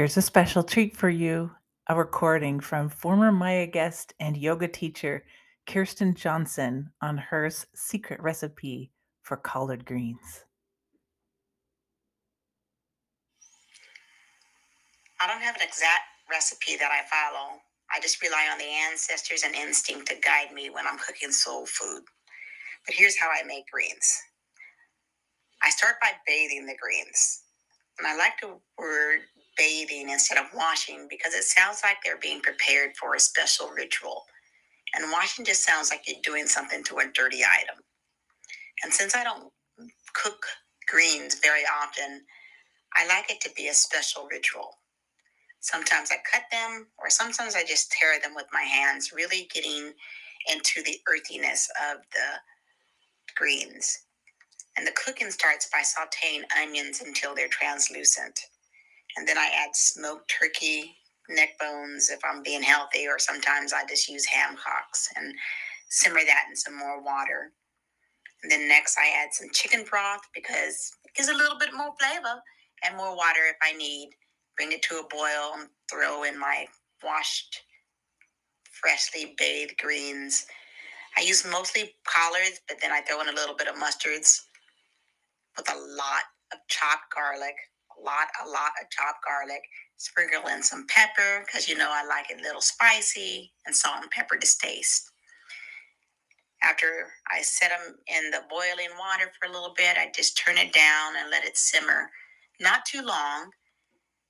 Here's a special treat for you a recording from former Maya guest and yoga teacher Kirsten Johnson on her secret recipe for collard greens. I don't have an exact recipe that I follow. I just rely on the ancestors and instinct to guide me when I'm cooking soul food. But here's how I make greens I start by bathing the greens. And I like the word bathing instead of washing because it sounds like they're being prepared for a special ritual. And washing just sounds like you're doing something to a dirty item. And since I don't cook greens very often, I like it to be a special ritual. Sometimes I cut them, or sometimes I just tear them with my hands, really getting into the earthiness of the greens. And the cooking starts by sauteing onions until they're translucent. And then I add smoked turkey neck bones if I'm being healthy, or sometimes I just use ham hocks and simmer that in some more water. And then next I add some chicken broth because it gives a little bit more flavor and more water if I need. Bring it to a boil and throw in my washed, freshly bathed greens. I use mostly collards, but then I throw in a little bit of mustards with a lot of chopped garlic lot, a lot of chopped garlic. Sprinkle in some pepper because you know I like it a little spicy, and salt and pepper to taste. After I set them in the boiling water for a little bit, I just turn it down and let it simmer, not too long.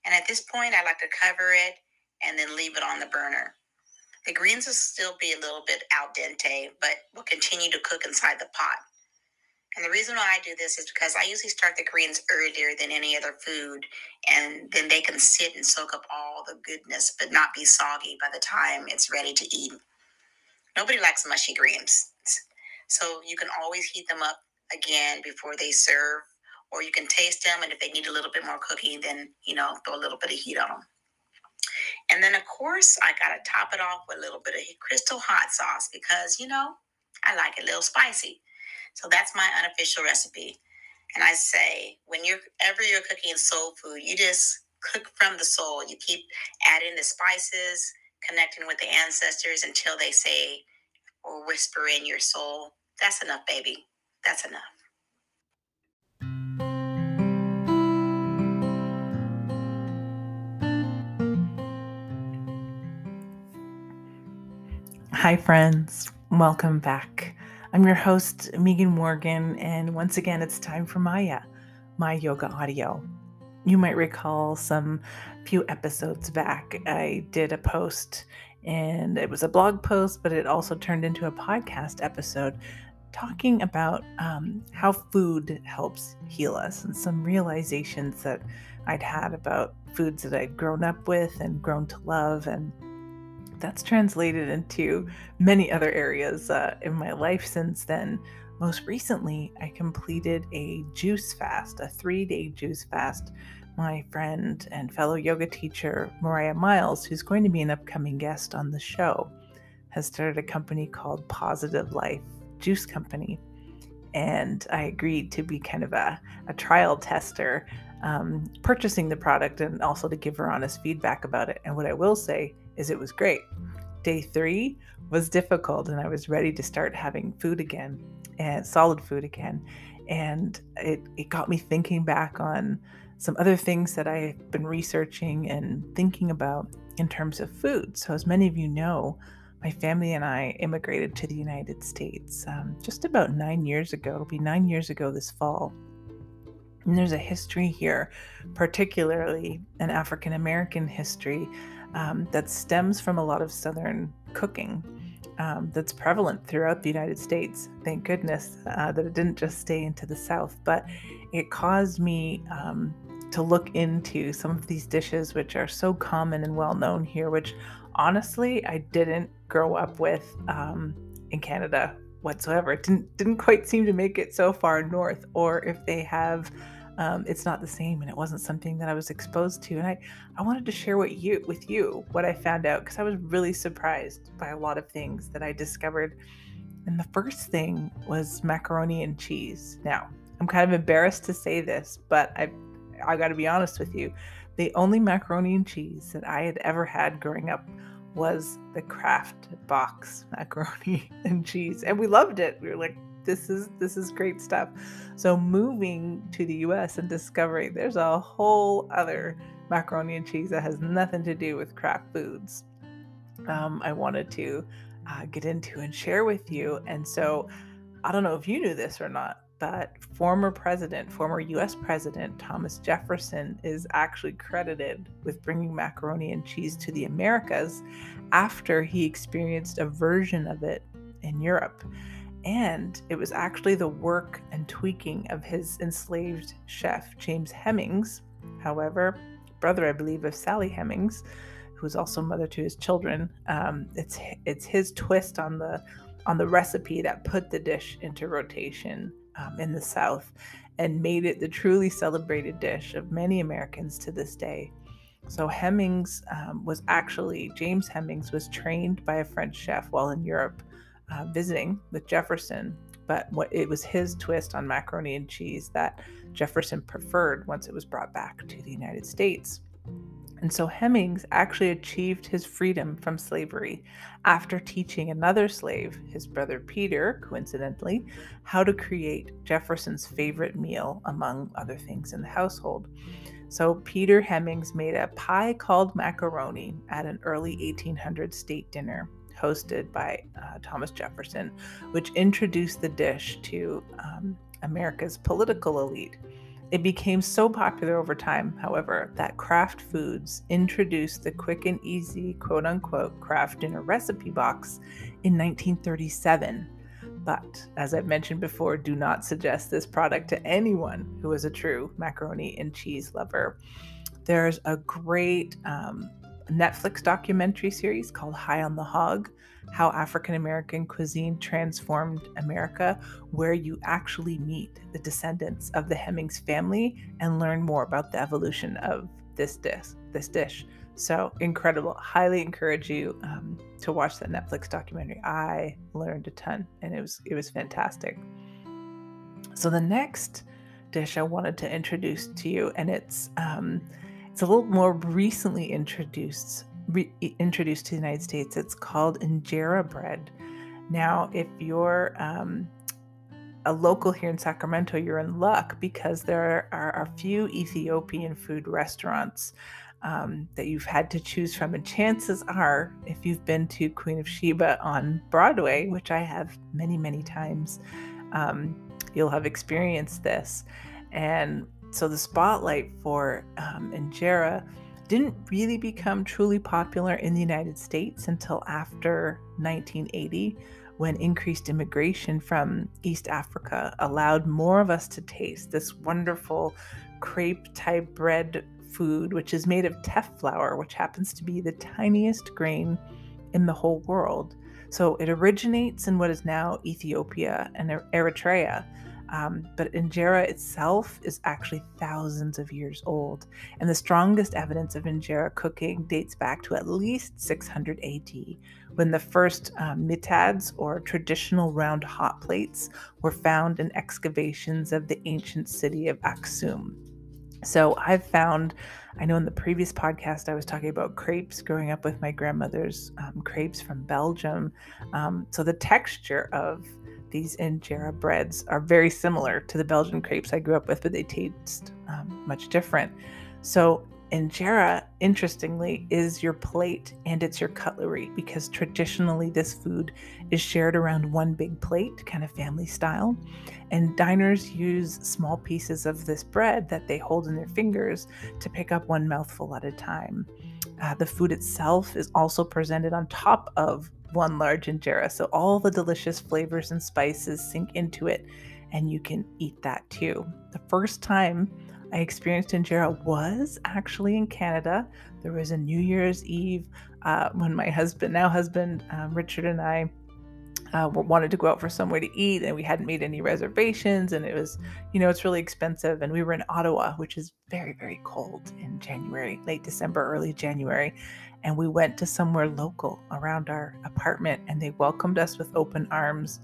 And at this point, I like to cover it and then leave it on the burner. The greens will still be a little bit al dente, but will continue to cook inside the pot. And the reason why I do this is because I usually start the greens earlier than any other food, and then they can sit and soak up all the goodness, but not be soggy by the time it's ready to eat. Nobody likes mushy greens. So you can always heat them up again before they serve, or you can taste them, and if they need a little bit more cooking, then, you know, throw a little bit of heat on them. And then, of course, I got to top it off with a little bit of crystal hot sauce because, you know, I like it a little spicy. So that's my unofficial recipe. And I say, when you're ever you're cooking soul food, you just cook from the soul. You keep adding the spices, connecting with the ancestors until they say or whisper in your soul, that's enough, baby. That's enough. Hi, friends. Welcome back. I'm your host, Megan Morgan, and once again, it's time for Maya, my yoga audio. You might recall some few episodes back, I did a post, and it was a blog post, but it also turned into a podcast episode talking about um, how food helps heal us and some realizations that I'd had about foods that I'd grown up with and grown to love and that's translated into many other areas uh, in my life since then. Most recently, I completed a juice fast, a three day juice fast. My friend and fellow yoga teacher, Mariah Miles, who's going to be an upcoming guest on the show, has started a company called Positive Life Juice Company. And I agreed to be kind of a, a trial tester, um, purchasing the product and also to give her honest feedback about it. And what I will say is it was great. Day three was difficult, and I was ready to start having food again and solid food again. And it, it got me thinking back on some other things that I've been researching and thinking about in terms of food. So, as many of you know, my family and I immigrated to the United States um, just about nine years ago. It'll be nine years ago this fall. And there's a history here, particularly an African American history um, that stems from a lot of Southern cooking um, that's prevalent throughout the United States. Thank goodness uh, that it didn't just stay into the South, but it caused me um, to look into some of these dishes, which are so common and well known here, which honestly I didn't grow up with um, in Canada whatsoever. It didn't didn't quite seem to make it so far north, or if they have um, it's not the same and it wasn't something that I was exposed to. And I, I wanted to share what you with you what I found out because I was really surprised by a lot of things that I discovered. And the first thing was macaroni and cheese. Now, I'm kind of embarrassed to say this, but I I got to be honest with you. The only macaroni and cheese that I had ever had growing up was the Kraft box macaroni and cheese, and we loved it. We were like, this is this is great stuff. So moving to the US and discovering there's a whole other macaroni and cheese that has nothing to do with Kraft foods. Um, I wanted to uh, get into and share with you. And so I don't know if you knew this or not, but former president, former US President Thomas Jefferson is actually credited with bringing macaroni and cheese to the Americas after he experienced a version of it in Europe. And it was actually the work and tweaking of his enslaved chef, James Hemings, however, brother, I believe, of Sally Hemings, who was also mother to his children. Um, it's it's his twist on the on the recipe that put the dish into rotation um, in the South and made it the truly celebrated dish of many Americans to this day. So Hemings um, was actually James Hemings was trained by a French chef while in Europe uh, visiting with Jefferson, but what it was his twist on macaroni and cheese that Jefferson preferred once it was brought back to the United States. And so Hemings actually achieved his freedom from slavery after teaching another slave, his brother Peter, coincidentally, how to create Jefferson's favorite meal, among other things in the household. So Peter Hemings made a pie called macaroni at an early 1800 state dinner hosted by uh, Thomas Jefferson, which introduced the dish to um, America's political elite. It became so popular over time, however, that Kraft Foods introduced the quick and easy quote unquote Kraft dinner recipe box in 1937. But as I've mentioned before, do not suggest this product to anyone who is a true macaroni and cheese lover. There's a great um, Netflix documentary series called High on the Hog How African American Cuisine Transformed America, where you actually meet the descendants of the Hemings family and learn more about the evolution of this dish. This dish. So incredible. Highly encourage you um, to watch that Netflix documentary. I learned a ton and it was it was fantastic. So the next dish I wanted to introduce to you, and it's um, it's a little more recently introduced re- introduced to the United States. It's called injera bread. Now, if you're um, a local here in Sacramento, you're in luck because there are a few Ethiopian food restaurants um, that you've had to choose from. And chances are, if you've been to Queen of Sheba on Broadway, which I have many, many times, um, you'll have experienced this. And so the spotlight for um, injera didn't really become truly popular in the United States until after 1980 when increased immigration from East Africa allowed more of us to taste this wonderful crepe type bread food, which is made of teff flour, which happens to be the tiniest grain in the whole world. So it originates in what is now Ethiopia and Eritrea. Um, but injera itself is actually thousands of years old, and the strongest evidence of injera cooking dates back to at least 600 AD, when the first um, mitads or traditional round hot plates were found in excavations of the ancient city of Aksum. So I've found, I know in the previous podcast I was talking about crepes growing up with my grandmother's um, crepes from Belgium. Um, so the texture of these injera breads are very similar to the Belgian crepes I grew up with, but they taste um, much different. So, injera, interestingly, is your plate and it's your cutlery because traditionally this food is shared around one big plate, kind of family style. And diners use small pieces of this bread that they hold in their fingers to pick up one mouthful at a time. Uh, the food itself is also presented on top of one large injera. So all the delicious flavors and spices sink into it, and you can eat that too. The first time I experienced injera was actually in Canada. There was a New Year's Eve uh, when my husband, now husband, um, Richard, and I uh, wanted to go out for somewhere to eat and we hadn't made any reservations and it was you know it's really expensive. And we were in ottawa which is very very cold in january late december early january. And we went to somewhere local around our apartment and they welcomed us with open arms.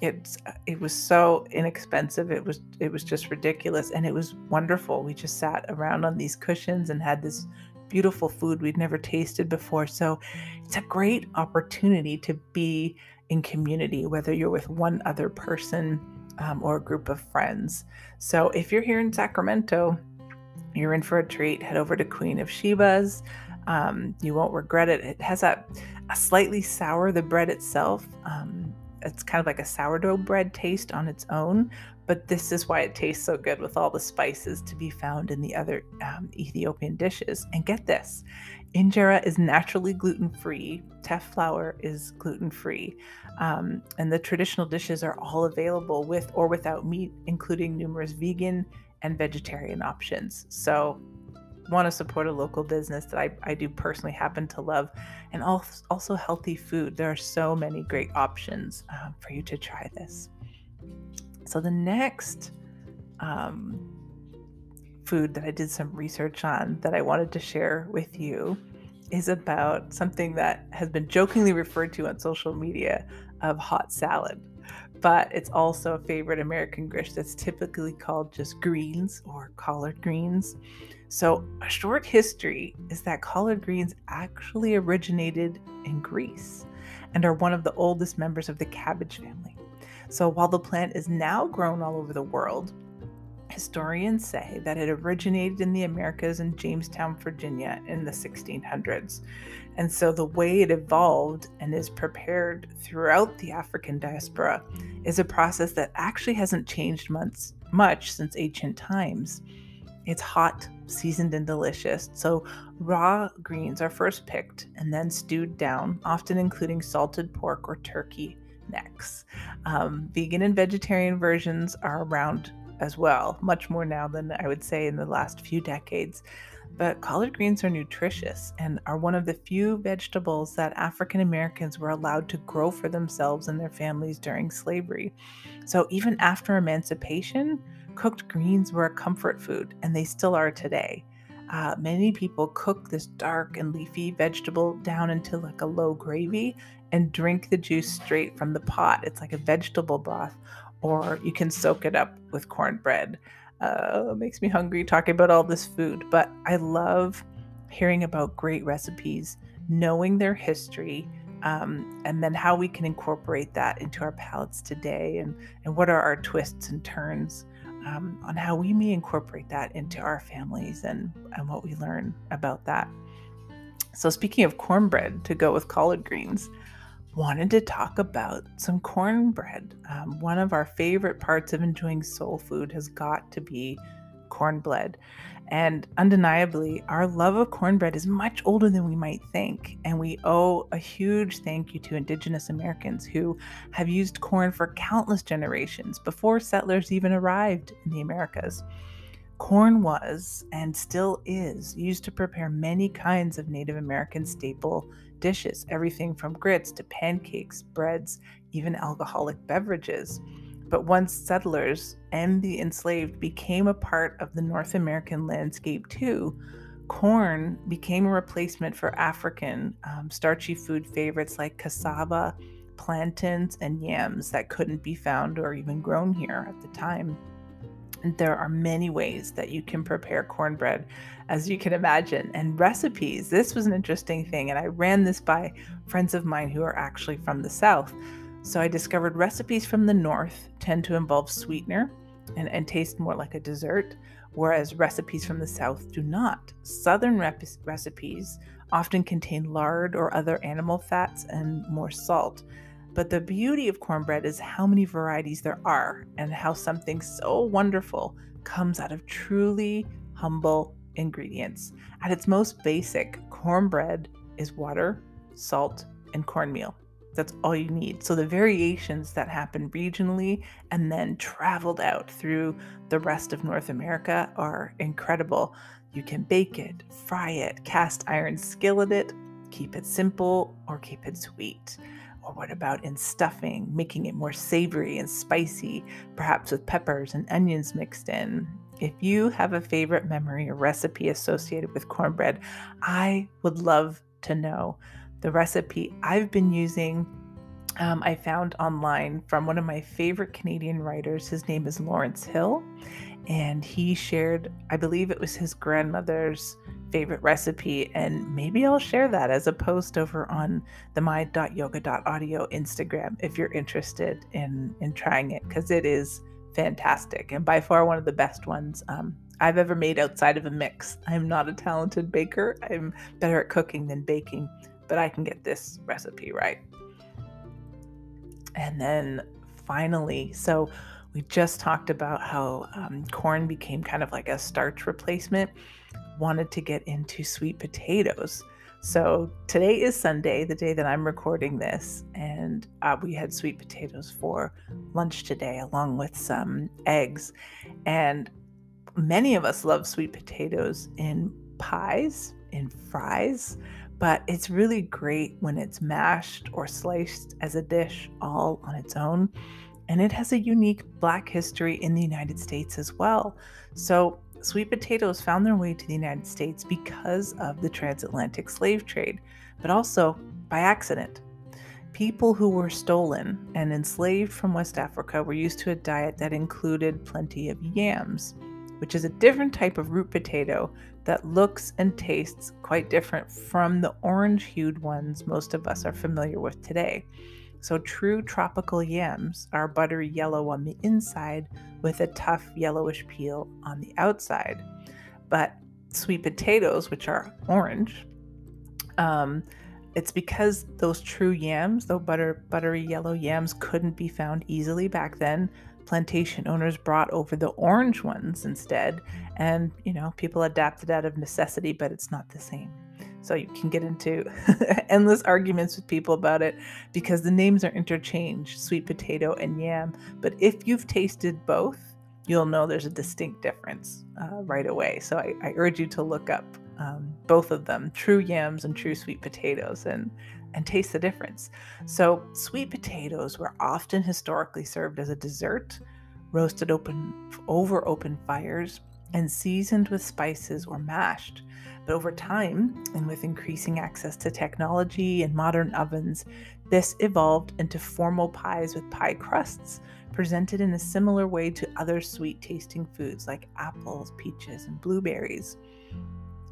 It's it was so inexpensive. It was it was just ridiculous and it was wonderful. We just sat around on these cushions and had this beautiful food we'd never tasted before. So it's a great opportunity to be in community whether you're with one other person um, or a group of friends. So if you're here in sacramento you're in for a treat head over to queen of sheba's. Um, you won't regret it. It has a, a slightly sour the bread itself um, it's kind of like a sourdough bread taste on its own, but this is why it tastes so good with all the spices to be found in the other um, Ethiopian dishes. And get this injera is naturally gluten free, teff flour is gluten free, um, and the traditional dishes are all available with or without meat, including numerous vegan and vegetarian options. So want to support a local business that I, I do personally happen to love, and also healthy food. There are so many great options um, for you to try this. So, the next um, food that I did some research on that I wanted to share with you is about something that has been jokingly referred to on social media of hot salad but it's also a favorite American dish that's typically called just greens or collard greens. So, a short history is that collard greens actually originated in Greece and are one of the oldest members of the cabbage family. So, while the plant is now grown all over the world, historians say that it originated in the Americas in Jamestown, Virginia in the 1600s. And so, the way it evolved and is prepared throughout the African diaspora is a process that actually hasn't changed much, much since ancient times. It's hot, seasoned, and delicious. So, raw greens are first picked and then stewed down, often including salted pork or turkey necks. Um, vegan and vegetarian versions are around as well, much more now than I would say in the last few decades. But collard greens are nutritious and are one of the few vegetables that African Americans were allowed to grow for themselves and their families during slavery. So even after emancipation, cooked greens were a comfort food, and they still are today. Uh, many people cook this dark and leafy vegetable down into like a low gravy and drink the juice straight from the pot. It's like a vegetable broth, or you can soak it up with cornbread. Uh, makes me hungry talking about all this food, but I love hearing about great recipes, knowing their history, um, and then how we can incorporate that into our palates today, and and what are our twists and turns um, on how we may incorporate that into our families and, and what we learn about that. So, speaking of cornbread to go with collard greens, wanted to talk about some cornbread. Um, one of our favorite parts of enjoying soul food has got to be cornbread. And undeniably, our love of cornbread is much older than we might think. And we owe a huge thank you to Indigenous Americans who have used corn for countless generations before settlers even arrived in the Americas. Corn was, and still is, used to prepare many kinds of Native American staple dishes, everything from grits to pancakes, breads, even alcoholic beverages. But once settlers and the enslaved became a part of the North American landscape too, corn became a replacement for African um, starchy food favorites like cassava, plantains, and yams that couldn't be found or even grown here at the time. There are many ways that you can prepare cornbread, as you can imagine, and recipes. This was an interesting thing, and I ran this by friends of mine who are actually from the South. So I discovered recipes from the north tend to involve sweetener and, and taste more like a dessert, whereas recipes from the south do not. Southern rep- recipes often contain lard or other animal fats and more salt. But the beauty of cornbread is how many varieties there are and how something so wonderful comes out of truly humble ingredients. At its most basic, cornbread is water, salt, and cornmeal. That's all you need. So the variations that happen regionally and then traveled out through the rest of North America are incredible. You can bake it, fry it, cast iron skillet it, keep it simple, or keep it sweet. Or what about in stuffing, making it more savory and spicy, perhaps with peppers and onions mixed in? If you have a favorite memory or recipe associated with cornbread, I would love to know the recipe I've been using um, I found online from one of my favorite Canadian writers. His name is Lawrence Hill, and he shared, I believe it was his grandmother's favorite recipe. And maybe I'll share that as a post over on the my.yoga.audio Instagram if you're interested in, in trying it, because it is fantastic and by far one of the best ones um, I've ever made outside of a mix. I'm not a talented baker, I'm better at cooking than baking, but I can get this recipe right. And then finally, so we just talked about how um, corn became kind of like a starch replacement. Wanted to get into sweet potatoes. So today is Sunday, the day that I'm recording this, and uh, we had sweet potatoes for lunch today, along with some eggs. And many of us love sweet potatoes in pies, in fries, but it's really great when it's mashed or sliced as a dish all on its own. And it has a unique Black history in the United States as well. So, sweet potatoes found their way to the United States because of the transatlantic slave trade, but also by accident. People who were stolen and enslaved from West Africa were used to a diet that included plenty of yams, which is a different type of root potato that looks and tastes quite different from the orange hued ones most of us are familiar with today. So, true tropical yams are buttery yellow on the inside with a tough yellowish peel on the outside. But sweet potatoes, which are orange, um, it's because those true yams, though butter, buttery yellow yams, couldn't be found easily back then. Plantation owners brought over the orange ones instead, and you know, people adapted out of necessity, but it's not the same. So you can get into endless arguments with people about it because the names are interchanged sweet potato and yam. But if you've tasted both, you'll know there's a distinct difference uh, right away. So I, I, urge you to look up um, both of them true yams and true sweet potatoes and and taste the difference. So, sweet potatoes were often historically served as a dessert, roasted open over open fires, and seasoned with spices or mashed. But over time, and with increasing access to technology and modern ovens, this evolved into formal pies with pie crusts, presented in a similar way to other sweet tasting foods like apples, peaches, and blueberries.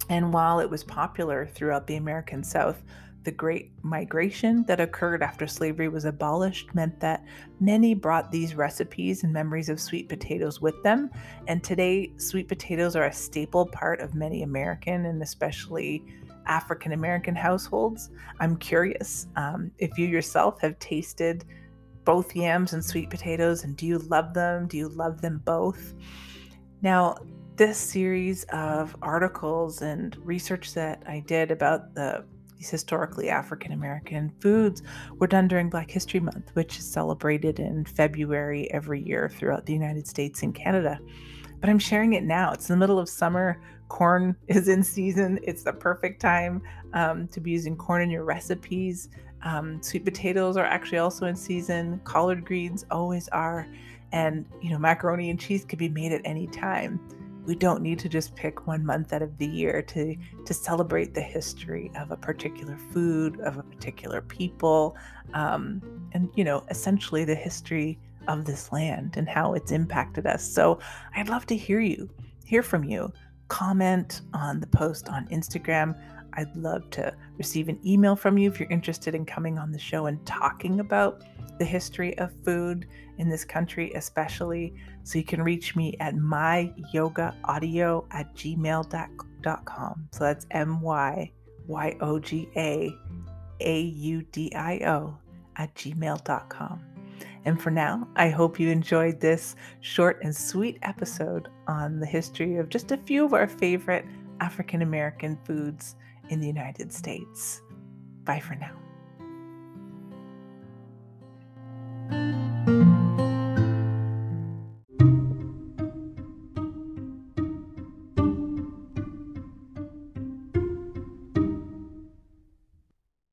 And while it was popular throughout the American South, the Great Migration that occurred after slavery was abolished meant that many brought these recipes and memories of sweet potatoes with them. And today, sweet potatoes are a staple part of many American and especially African American households. I'm curious um, if you yourself have tasted both yams and sweet potatoes, and do you love them? Do you love them both? Now, this series of articles and research that I did about the these historically African American foods were done during Black History Month, which is celebrated in February every year throughout the United States and Canada. But I'm sharing it now. It's in the middle of summer. Corn is in season. It's the perfect time um, to be using corn in your recipes. Um, sweet potatoes are actually also in season. Collard greens always are. And, you know, macaroni and cheese could be made at any time we don't need to just pick one month out of the year to to celebrate the history of a particular food of a particular people um, and you know essentially the history of this land and how it's impacted us. So i'd love to hear you hear from you. Comment on the post on instagram i'd love to receive an email from you if you're interested in coming on the show and talking about the history of food in this country, especially. So you can reach me at myyogaaudio at gmail.com. So that's M Y Y O G A A U D I O at gmail.com. And for now, I hope you enjoyed this short and sweet episode on the history of just a few of our favorite African American foods in the United States. Bye for now.